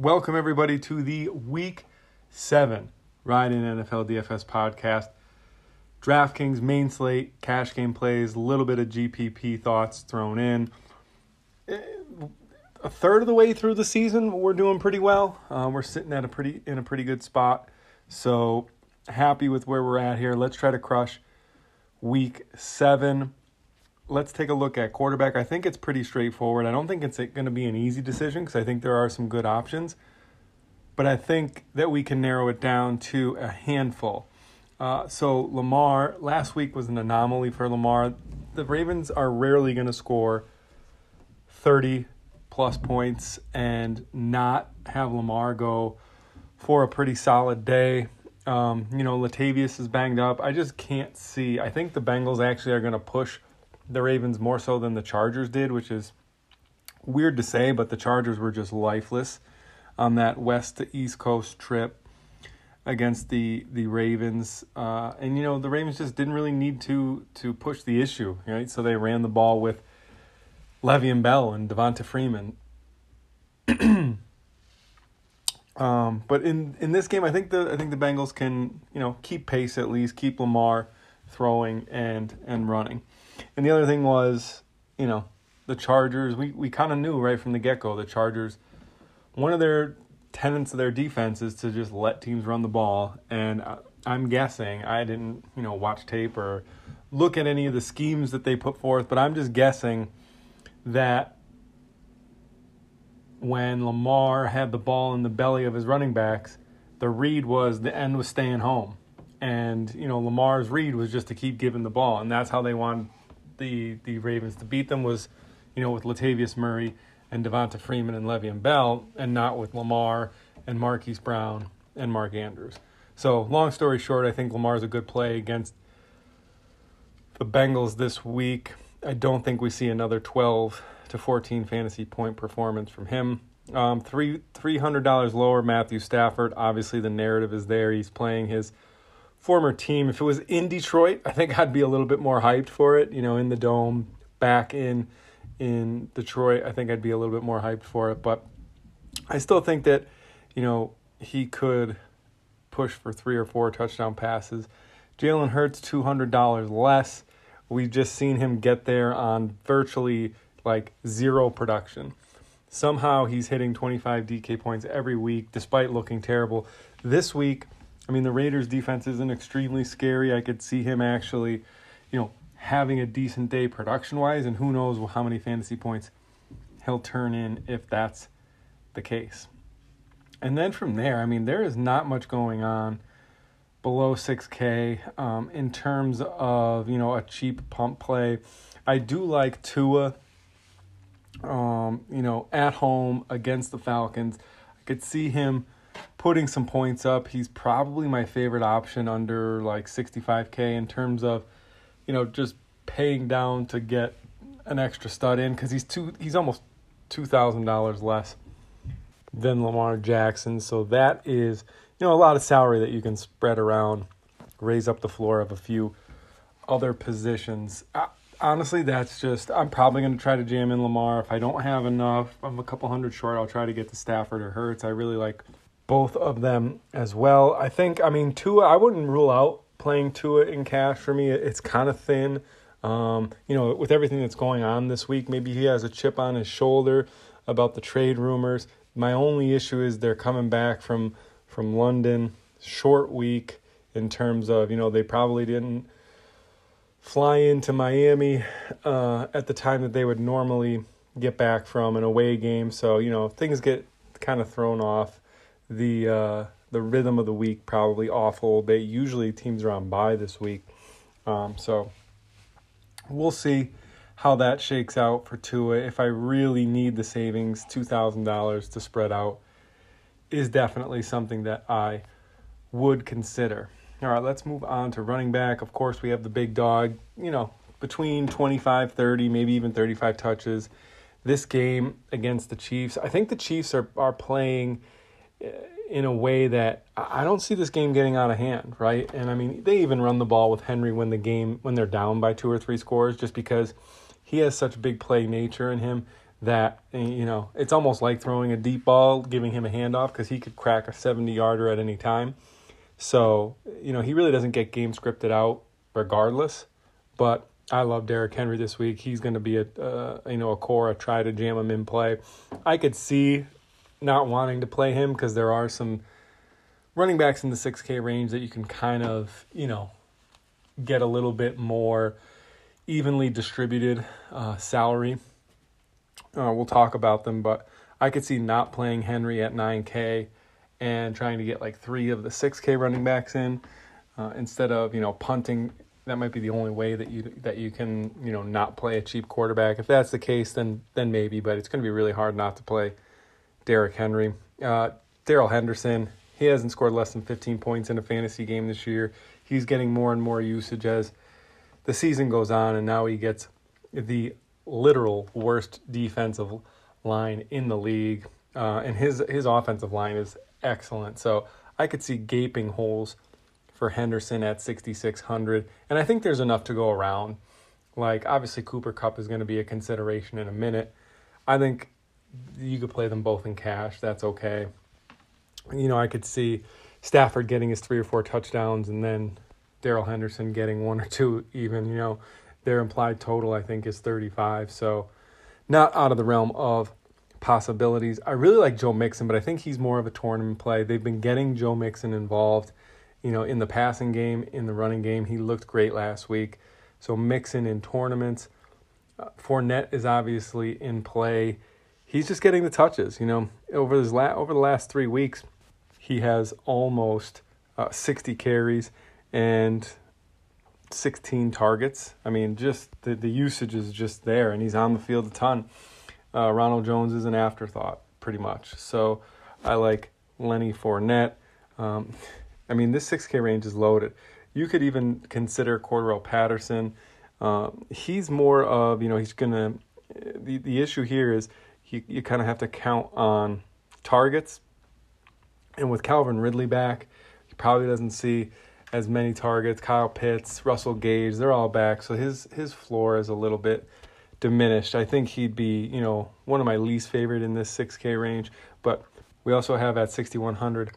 Welcome, everybody, to the Week 7 Ride in NFL DFS podcast. DraftKings main slate, cash game plays, a little bit of GPP thoughts thrown in. Eh, a third of the way through the season, we're doing pretty well. Uh, we're sitting at a pretty in a pretty good spot. So happy with where we're at here. Let's try to crush Week Seven let's take a look at quarterback. I think it's pretty straightforward. I don't think it's going to be an easy decision because I think there are some good options, but I think that we can narrow it down to a handful. Uh, so Lamar last week was an anomaly for Lamar. The Ravens are rarely going to score thirty plus points and not have Lamar go for a pretty solid day. Um, you know, Latavius is banged up. I just can't see. I think the Bengals actually are going to push the Ravens more so than the Chargers did, which is weird to say, but the Chargers were just lifeless on that west to east coast trip against the the Ravens. Uh, and you know the Ravens just didn't really need to to push the issue, right? So they ran the ball with Le'Veon Bell and Devonta Freeman. um, but in in this game, I think the I think the Bengals can you know keep pace at least, keep Lamar throwing and and running. And the other thing was, you know, the Chargers, we, we kind of knew right from the get go, the Chargers, one of their tenets of their defense is to just let teams run the ball. And I'm guessing, I didn't, you know, watch tape or look at any of the schemes that they put forth, but I'm just guessing that when Lamar had the ball in the belly of his running backs, the read was the end was staying home. And, you know, Lamar's read was just to keep giving the ball. And that's how they wanted the the Ravens to beat them was, you know, with Latavius Murray and Devonta Freeman and Le'Veon Bell, and not with Lamar and Marquise Brown and Mark Andrews. So, long story short, I think Lamar's a good play against the Bengals this week. I don't think we see another 12 to 14 fantasy point performance from him. Um, three three hundred dollars lower. Matthew Stafford. Obviously, the narrative is there. He's playing his former team. If it was in Detroit, I think I'd be a little bit more hyped for it. You know, in the dome, back in in Detroit, I think I'd be a little bit more hyped for it. But I still think that, you know, he could push for three or four touchdown passes. Jalen Hurts, two hundred dollars less. We've just seen him get there on virtually like zero production. Somehow he's hitting 25 DK points every week despite looking terrible. This week, I mean, the Raiders' defense isn't extremely scary. I could see him actually, you know, having a decent day production wise, and who knows how many fantasy points he'll turn in if that's the case. And then from there, I mean, there is not much going on below 6K um, in terms of, you know, a cheap pump play. I do like Tua, um, you know, at home against the Falcons. I could see him putting some points up. He's probably my favorite option under like 65k in terms of, you know, just paying down to get an extra stud in because he's two he's almost two thousand dollars less than Lamar Jackson. So that is you know a lot of salary that you can spread around, raise up the floor of a few other positions. I, honestly, that's just I'm probably going to try to jam in Lamar. If I don't have enough, I'm a couple hundred short. I'll try to get to Stafford or Hurts. I really like both of them as well. I think, I mean, Tua, I wouldn't rule out playing Tua in cash for me. It's kind of thin. Um, you know, with everything that's going on this week, maybe he has a chip on his shoulder about the trade rumors. My only issue is they're coming back from from London, short week in terms of you know they probably didn't fly into Miami uh, at the time that they would normally get back from an away game. So you know things get kind of thrown off the uh, the rhythm of the week probably awful. They usually teams are on bye this week, um, so we'll see how that shakes out for Tua. If I really need the savings, two thousand dollars to spread out is definitely something that I would consider. All right, let's move on to running back. Of course, we have the big dog, you know, between 25, 30, maybe even 35 touches. This game against the Chiefs, I think the Chiefs are are playing in a way that I don't see this game getting out of hand, right? And I mean, they even run the ball with Henry when the game when they're down by two or three scores, just because he has such big play nature in him that you know it's almost like throwing a deep ball, giving him a handoff because he could crack a seventy yarder at any time. So you know he really doesn't get game scripted out regardless. But I love Derrick Henry this week. He's going to be a uh, you know a core. I try to jam him in play. I could see not wanting to play him because there are some running backs in the 6K range that you can kind of you know get a little bit more evenly distributed uh, salary. Uh, we'll talk about them, but I could see not playing Henry at 9K and trying to get like three of the 6K running backs in uh, instead of you know punting. That might be the only way that you that you can you know not play a cheap quarterback. If that's the case, then then maybe, but it's going to be really hard not to play Derrick Henry. Uh, Darrell Henderson, he hasn't scored less than 15 points in a fantasy game this year. He's getting more and more usage as the season goes on, and now he gets the literal worst defensive line in the league, uh, and his his offensive line is excellent. So I could see gaping holes for Henderson at 6600, and I think there's enough to go around. Like obviously Cooper Kupp is going to be a consideration in a minute. I think you could play them both in cash. That's okay. You know, I could see Stafford getting his three or four touchdowns, and then Darrell Henderson getting one or two even, you know, their implied total I think is 35. So not out of the realm of possibilities. I really like Joe Mixon, but I think he's more of a tournament play. They've been getting Joe Mixon involved, you know, in the passing game, in the running game. He looked great last week. So Mixon in tournaments. Uh, Fournette is obviously in play. He's just getting the touches, you know. Over his la- over the last 3 weeks, he has almost uh, 60 carries and 16 targets. I mean, just the, the usage is just there, and he's on the field a ton. Uh, Ronald Jones is an afterthought, pretty much. So I like Lenny Fournette. Um, I mean, this 6K range is loaded. You could even consider Cordarrelle Patterson. Uh, he's more of, you know, he's going to. The, the issue here is he, you kind of have to count on targets. And with Calvin Ridley back, he probably doesn't see as many targets. Kyle Pitts, Russell Gage, they're all back, so his his floor is a little bit diminished. I think he'd be, you know, one of my least favorite in this 6K range. But we also have at 6100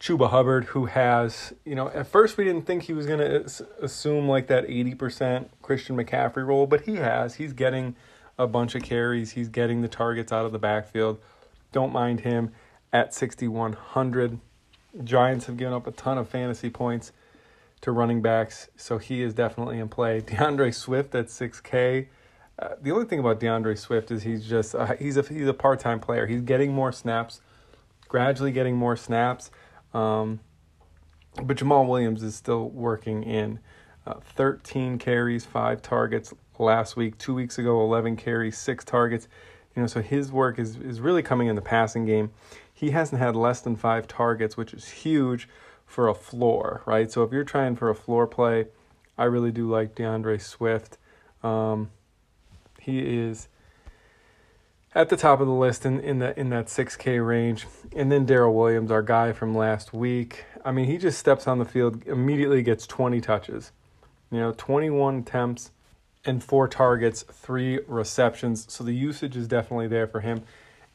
Chuba Hubbard, who has, you know, at first we didn't think he was going to assume like that 80% Christian McCaffrey role, but he has. He's getting a bunch of carries. He's getting the targets out of the backfield. Don't mind him at 6100. Giants have given up a ton of fantasy points to running backs, so he is definitely in play. D'Andre Swift at 6K. Uh, the only thing about D'Andre Swift is he's just uh, he's a he's a part time player. He's getting more snaps, gradually getting more snaps. Um, but Jamaal Williams is still working in uh, 13 carries, five targets last week. Two weeks ago, 11 carries, six targets. You know, so his work is is really coming in the passing game. He hasn't had less than five targets, which is huge for a floor, right? So if you're trying for a floor play, I really do like D'Andre Swift. Um, he is at the top of the list in, in that in that 6K range. And then Darrel Williams, our guy from last week. I mean, he just steps on the field, immediately gets 20 touches. You know, 21 attempts and four targets, three receptions. So the usage is definitely there for him.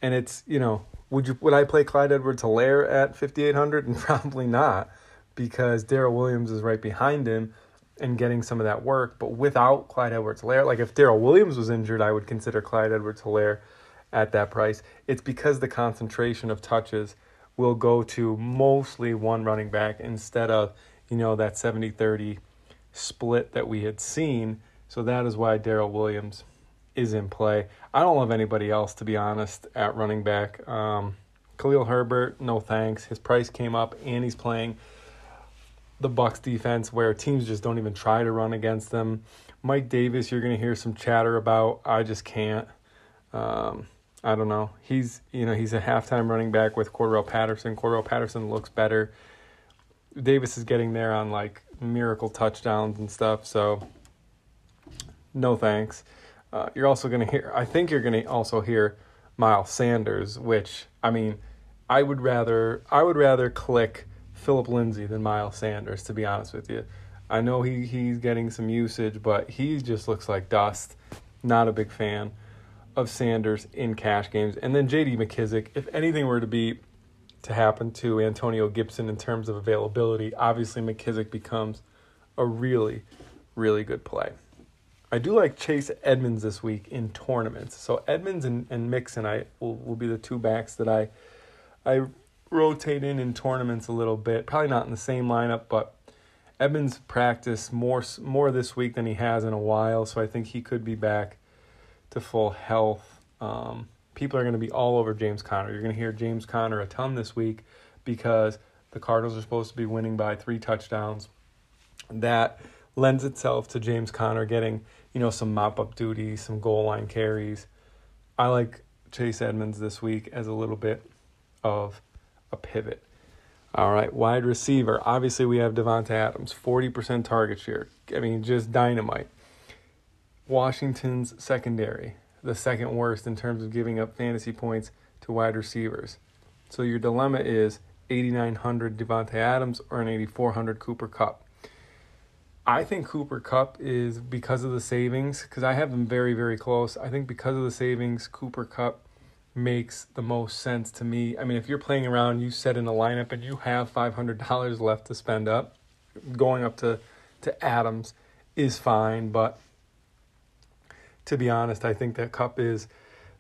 And it's, you know, would you would I play Clyde Edwards Helaire at 5800 and probably not because Darrel Williams is right behind him and getting some of that work but without Clyde Edwards Helaire like if Darrel Williams was injured I would consider Clyde Edwards Helaire at that price it's because the concentration of touches will go to mostly one running back instead of you know that 70-30 split that we had seen so that is why Darrel Williams is in play. I don't love anybody else to be honest at running back. Um, Khalil Herbert, no thanks. His price came up, and he's playing the Bucs defense where teams just don't even try to run against them. Mike Davis, you're going to hear some chatter about. I just can't. Um, I don't know. He's you know he's a halftime running back with Cordell Patterson. Cordell Patterson looks better. Davis is getting there on like miracle touchdowns and stuff. So no thanks. Uh, you're also going to hear, I think you're going to also hear Miles Sanders, which, I mean, I would rather, I would rather click Phillip Lindsay than Miles Sanders, to be honest with you. I know he, he's getting some usage, but he just looks like dust. Not a big fan of Sanders in cash games. And then JD McKissic, if anything were to be to happen to Antonio Gibson in terms of availability, obviously McKissic becomes a really, really good play. I do like Chase Edmonds this week in tournaments. So Edmonds and, and Mixon I will, will be the two backs that I I rotate in in tournaments a little bit. Probably not in the same lineup, but Edmonds practiced more more this week than he has in a while, so I think he could be back to full health. Um, people are going to be all over James Conner. You're going to hear James Conner a ton this week because the Cardinals are supposed to be winning by three touchdowns. That lends itself to James Conner getting, you know, some mop up duty, some goal line carries. I like Chase Edmonds this week as a little bit of a pivot. All right, wide receiver. Obviously, we have Davante Adams, 40% target share. I mean, just dynamite. Washington's secondary, the second worst in terms of giving up fantasy points to wide receivers. So your dilemma is 8,900 Davante Adams or an 8,400 Cooper Kupp. I think Cooper Kupp is because of the savings, because I have them very, very close. I think because of the savings, Cooper Kupp makes the most sense to me. I mean, if you're playing around, you set in a lineup and you have $500 left to spend up, going up to, to Adams is fine. But to be honest, I think that Kupp is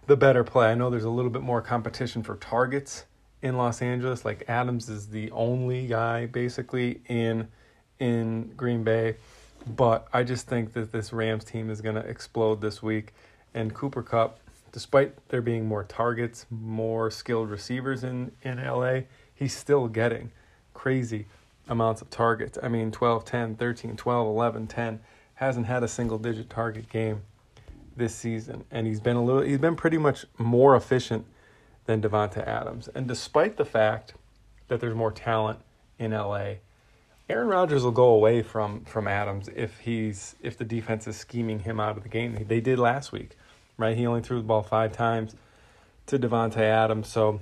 the better play. I know there's a little bit more competition for targets in Los Angeles. Like Adams is the only guy basically in in Green Bay. But I just think that this Rams team is going to explode this week. And Cooper Kupp, despite there being more targets, more skilled receivers in, in LA, he's still getting crazy amounts of targets. I mean, 12, 10, 13, 12, 11, 10. Hasn't had a single digit target game this season. And he's been a little he's been pretty much more efficient than Davante Adams. And despite the fact that there's more talent in LA, Aaron Rodgers will go away from from Adams if he's if the defense is scheming him out of the game. They did last week, right? He only threw the ball five times to Davante Adams, so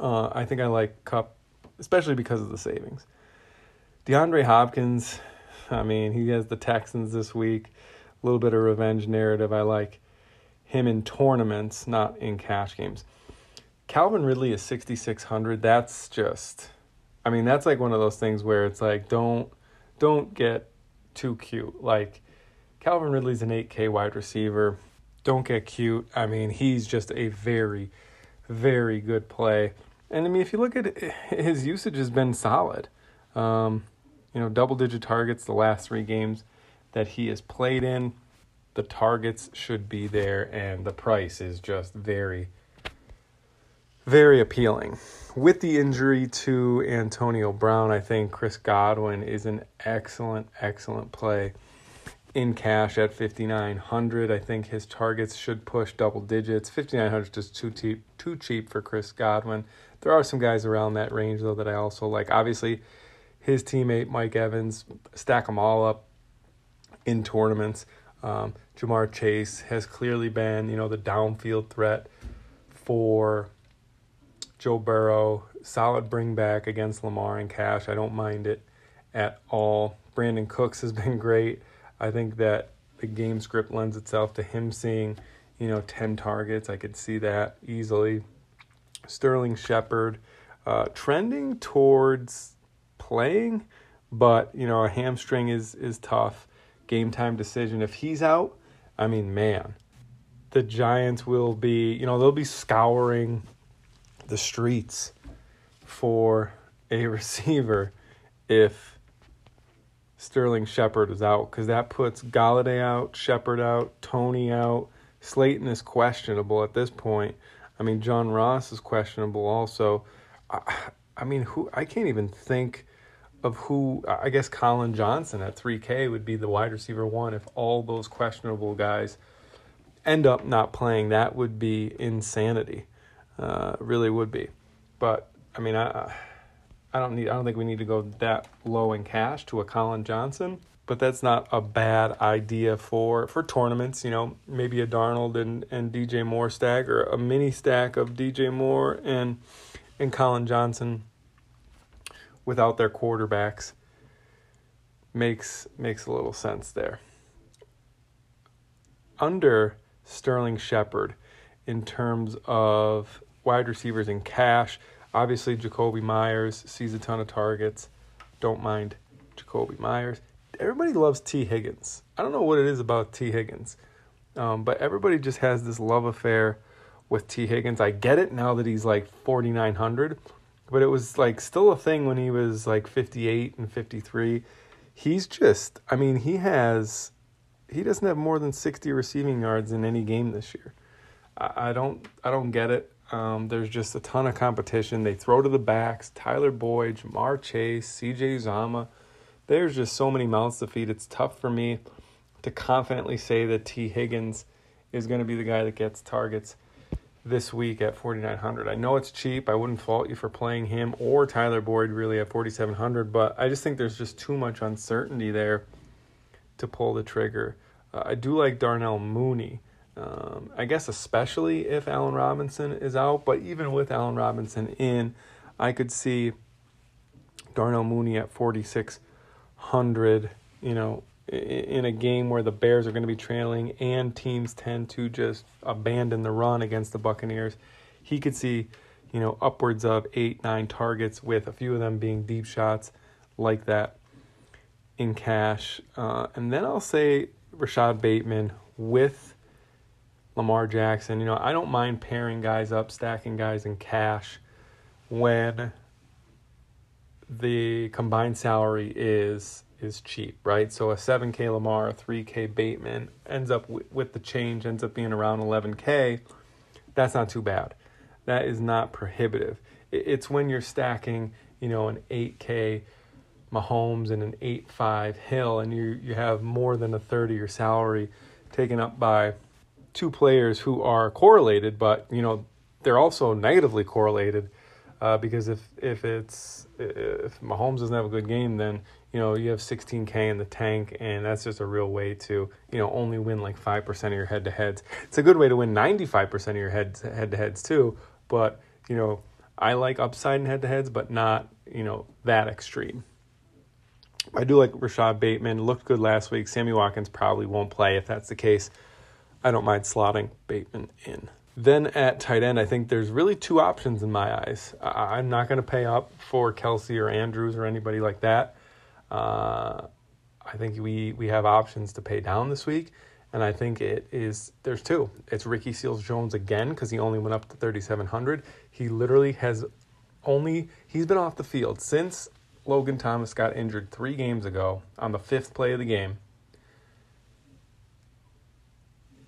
uh, I think I like Kupp, especially because of the savings. DeAndre Hopkins, I mean, he has the Texans this week. A little bit of revenge narrative. I like him in tournaments, not in cash games. Calvin Ridley is 6600. That's just I mean, that's like one of those things where it's like don't don't get too cute. Like Calvin Ridley's an 8K wide receiver. Don't get cute. I mean, he's just a very very good play. And I mean, if you look at it, his usage has been solid. Um, you know, double digit targets the last 3 games that he has played in. The targets should be there and the price is just very very appealing. With the injury to Antonio Brown, I think Chris Godwin is an excellent, excellent play in cash at 5900 I think his targets should push double digits. 5900 is too cheap, too cheap for Chris Godwin. There are some guys around that range though that I also like. Obviously, his teammate Mike Evans, stack them all up in tournaments. Um, Ja'Marr Chase has clearly been, you know, the downfield threat for Joe Burrow, solid bring back against Lamar and Cash. I don't mind it at all. Brandin Cooks has been great. I think that the game script lends itself to him seeing, you know, 10 targets. I could see that easily. Sterling Shepard, uh, trending towards playing, but, you know, a hamstring is, is tough. Game time decision. If he's out, I mean, man, the Giants will be, you know, they'll be scouring the streets for a receiver if Sterling Shepard is out because that puts Golladay out, Shepard out, Toney out. Slayton is questionable at this point. I mean, John Ross is questionable also. I, I mean, who I can't even think of who. I guess Collin Johnson at 3K would be the wide receiver one if all those questionable guys end up not playing. That would be insanity. Uh, really would be. But I mean, I I don't need I don't think we need to go that low in cash to a Collin Johnson. But that's not a bad idea for for tournaments. You know, maybe a Darnold and, and DJ Moore stack or a mini stack of DJ Moore and and Collin Johnson without their quarterbacks makes makes a little sense there. Under Sterling Shepard in terms of wide receivers in cash. Obviously, Jakobi Meyers sees a ton of targets. Don't mind Jakobi Meyers. Everybody loves Tee Higgins. I don't know what it is about Tee Higgins, um, but everybody just has this love affair with Tee Higgins. I get it now that he's like 4,900, but it was like still a thing when he was like 58 and 53. He's just, I mean, he has, he doesn't have more than 60 receiving yards in any game this year. I, I don't, I don't get it. Um, there's just a ton of competition. They throw to the backs. Tyler Boyd, Ja'Marr Chase, C.J. Uzomah. There's just so many mouths to feed. It's tough for me to confidently say that Tee Higgins is going to be the guy that gets targets this week at 4900. I know it's cheap. I wouldn't fault you for playing him or Tyler Boyd really at 4700, but I just think there's just too much uncertainty there to pull the trigger. Uh, I do like Darnell Mooney. Um, I guess especially if Allen Robinson is out, but even with Allen Robinson in, I could see Darnell Mooney at 4,600, you know, in a game where the Bears are going to be trailing and teams tend to just abandon the run against the Buccaneers. He could see, you know, upwards of eight, nine targets with a few of them being deep shots like that in cash. Uh, and then I'll say Rashod Bateman with Lamar Jackson. You know, I don't mind pairing guys up, stacking guys in cash when the combined salary is is cheap, right? So a 7K Lamar, a 3K Bateman ends up w- with the change ends up being around 11K. That's not too bad. That is not prohibitive. It's when you're stacking, you know, an 8K Mahomes and an 8-5 Hill and you you have more than a third of your salary taken up by two players who are correlated, but you know they're also negatively correlated uh, because if if it's if Mahomes doesn't have a good game, then you know you have 16k in the tank, and that's just a real way to you know only win like five percent of your head to heads. It's a good way to win 95 percent of your head head to heads too, but you know I like upside in head to heads, but not you know that extreme. I do like Rashod Bateman. Looked good last week. Sammy Watkins probably won't play if that's the case. I don't mind slotting Bateman in. Then at tight end, I think there's really two options in my eyes. I'm not going to pay up for Kelce or Andrews or anybody like that. Uh, I think we, we have options to pay down this week. And I think it is, there's two. It's Ricky Seals Jones again, because he only went up to 3,700. He literally has only, he's been off the field since Logan Thomas got injured three games ago on the fifth play of the game.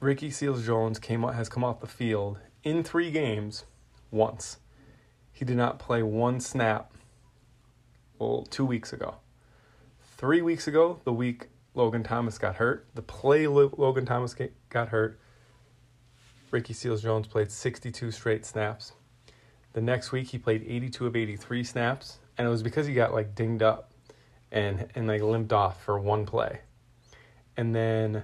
Ricky Seals Jones came out has come off the field in three games once. He did not play one snap. Well, two weeks ago. Three weeks ago, the week Logan Thomas got hurt, the play Logan Thomas got hurt, Ricky Seals Jones played 62 straight snaps. The next week, he played 82 of 83 snaps, and it was because he got like dinged up and and like limped off for one play. And then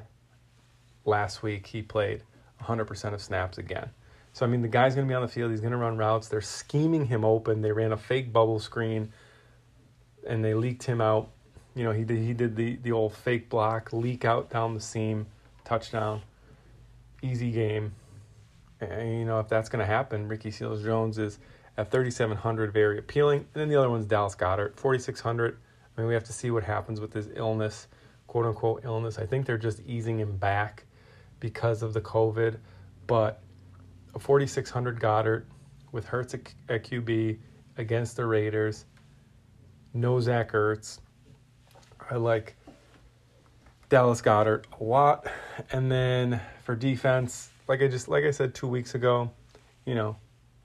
last week he played 100% of snaps again. So I mean, the guy's going to be on the field. He's going to run routes. They're scheming him open. They ran a fake bubble screen, and they leaked him out. You know, he did he did the the old fake block, leak out down the seam, touchdown, easy game. And you know, if that's going to happen, Ricky Seals Jones is at 3,700, very appealing. And then the other one's Dallas Goedert, 4,600. I mean, we have to see what happens with his illness, quote unquote illness. I think they're just easing him back because of the COVID, but a 4,600 Goedert with Hurts at, QB against the Raiders, no Zach Ertz. I like Dallas Goedert a lot. And then for defense, like I just like I said two weeks ago, you know,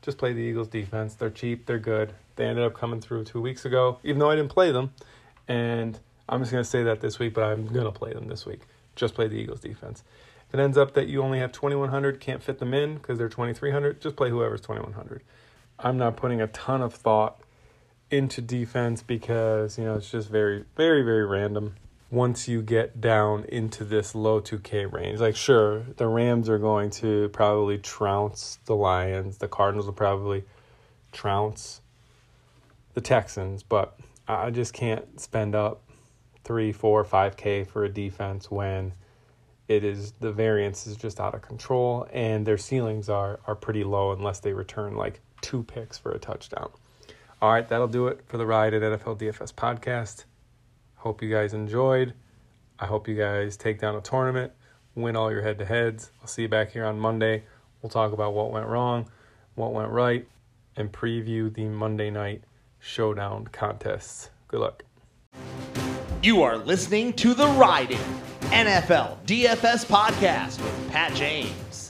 just play the Eagles defense. They're cheap, they're good. They ended up coming through two weeks ago, even though I didn't play them. And I'm just gonna say that this week, but I'm gonna play them this week. Just play the Eagles defense. If it ends up that you only have 2100, can't fit them in because they're 2300, just play whoever's 2100. I'm not putting a ton of thought into defense because, you know, it's just very, very, very random once you get down into this low 2K range. Like, sure, the Rams are going to probably trounce the Lions, the Cardinals will probably trounce the Texans, but I just can't spend up three, four, five K for a defense when it is the variance is just out of control, and their ceilings are are pretty low unless they return like two picks for a touchdown. All right, that'll do it for the ride at NFL DFS podcast. Hope you guys enjoyed. I hope you guys take down a tournament, win all your head to heads. I'll see you back here on Monday. We'll talk about what went wrong, what went right, and preview the Monday night showdown contests. Good luck. You are listening to the Riding NFL DFS podcast with Pat James.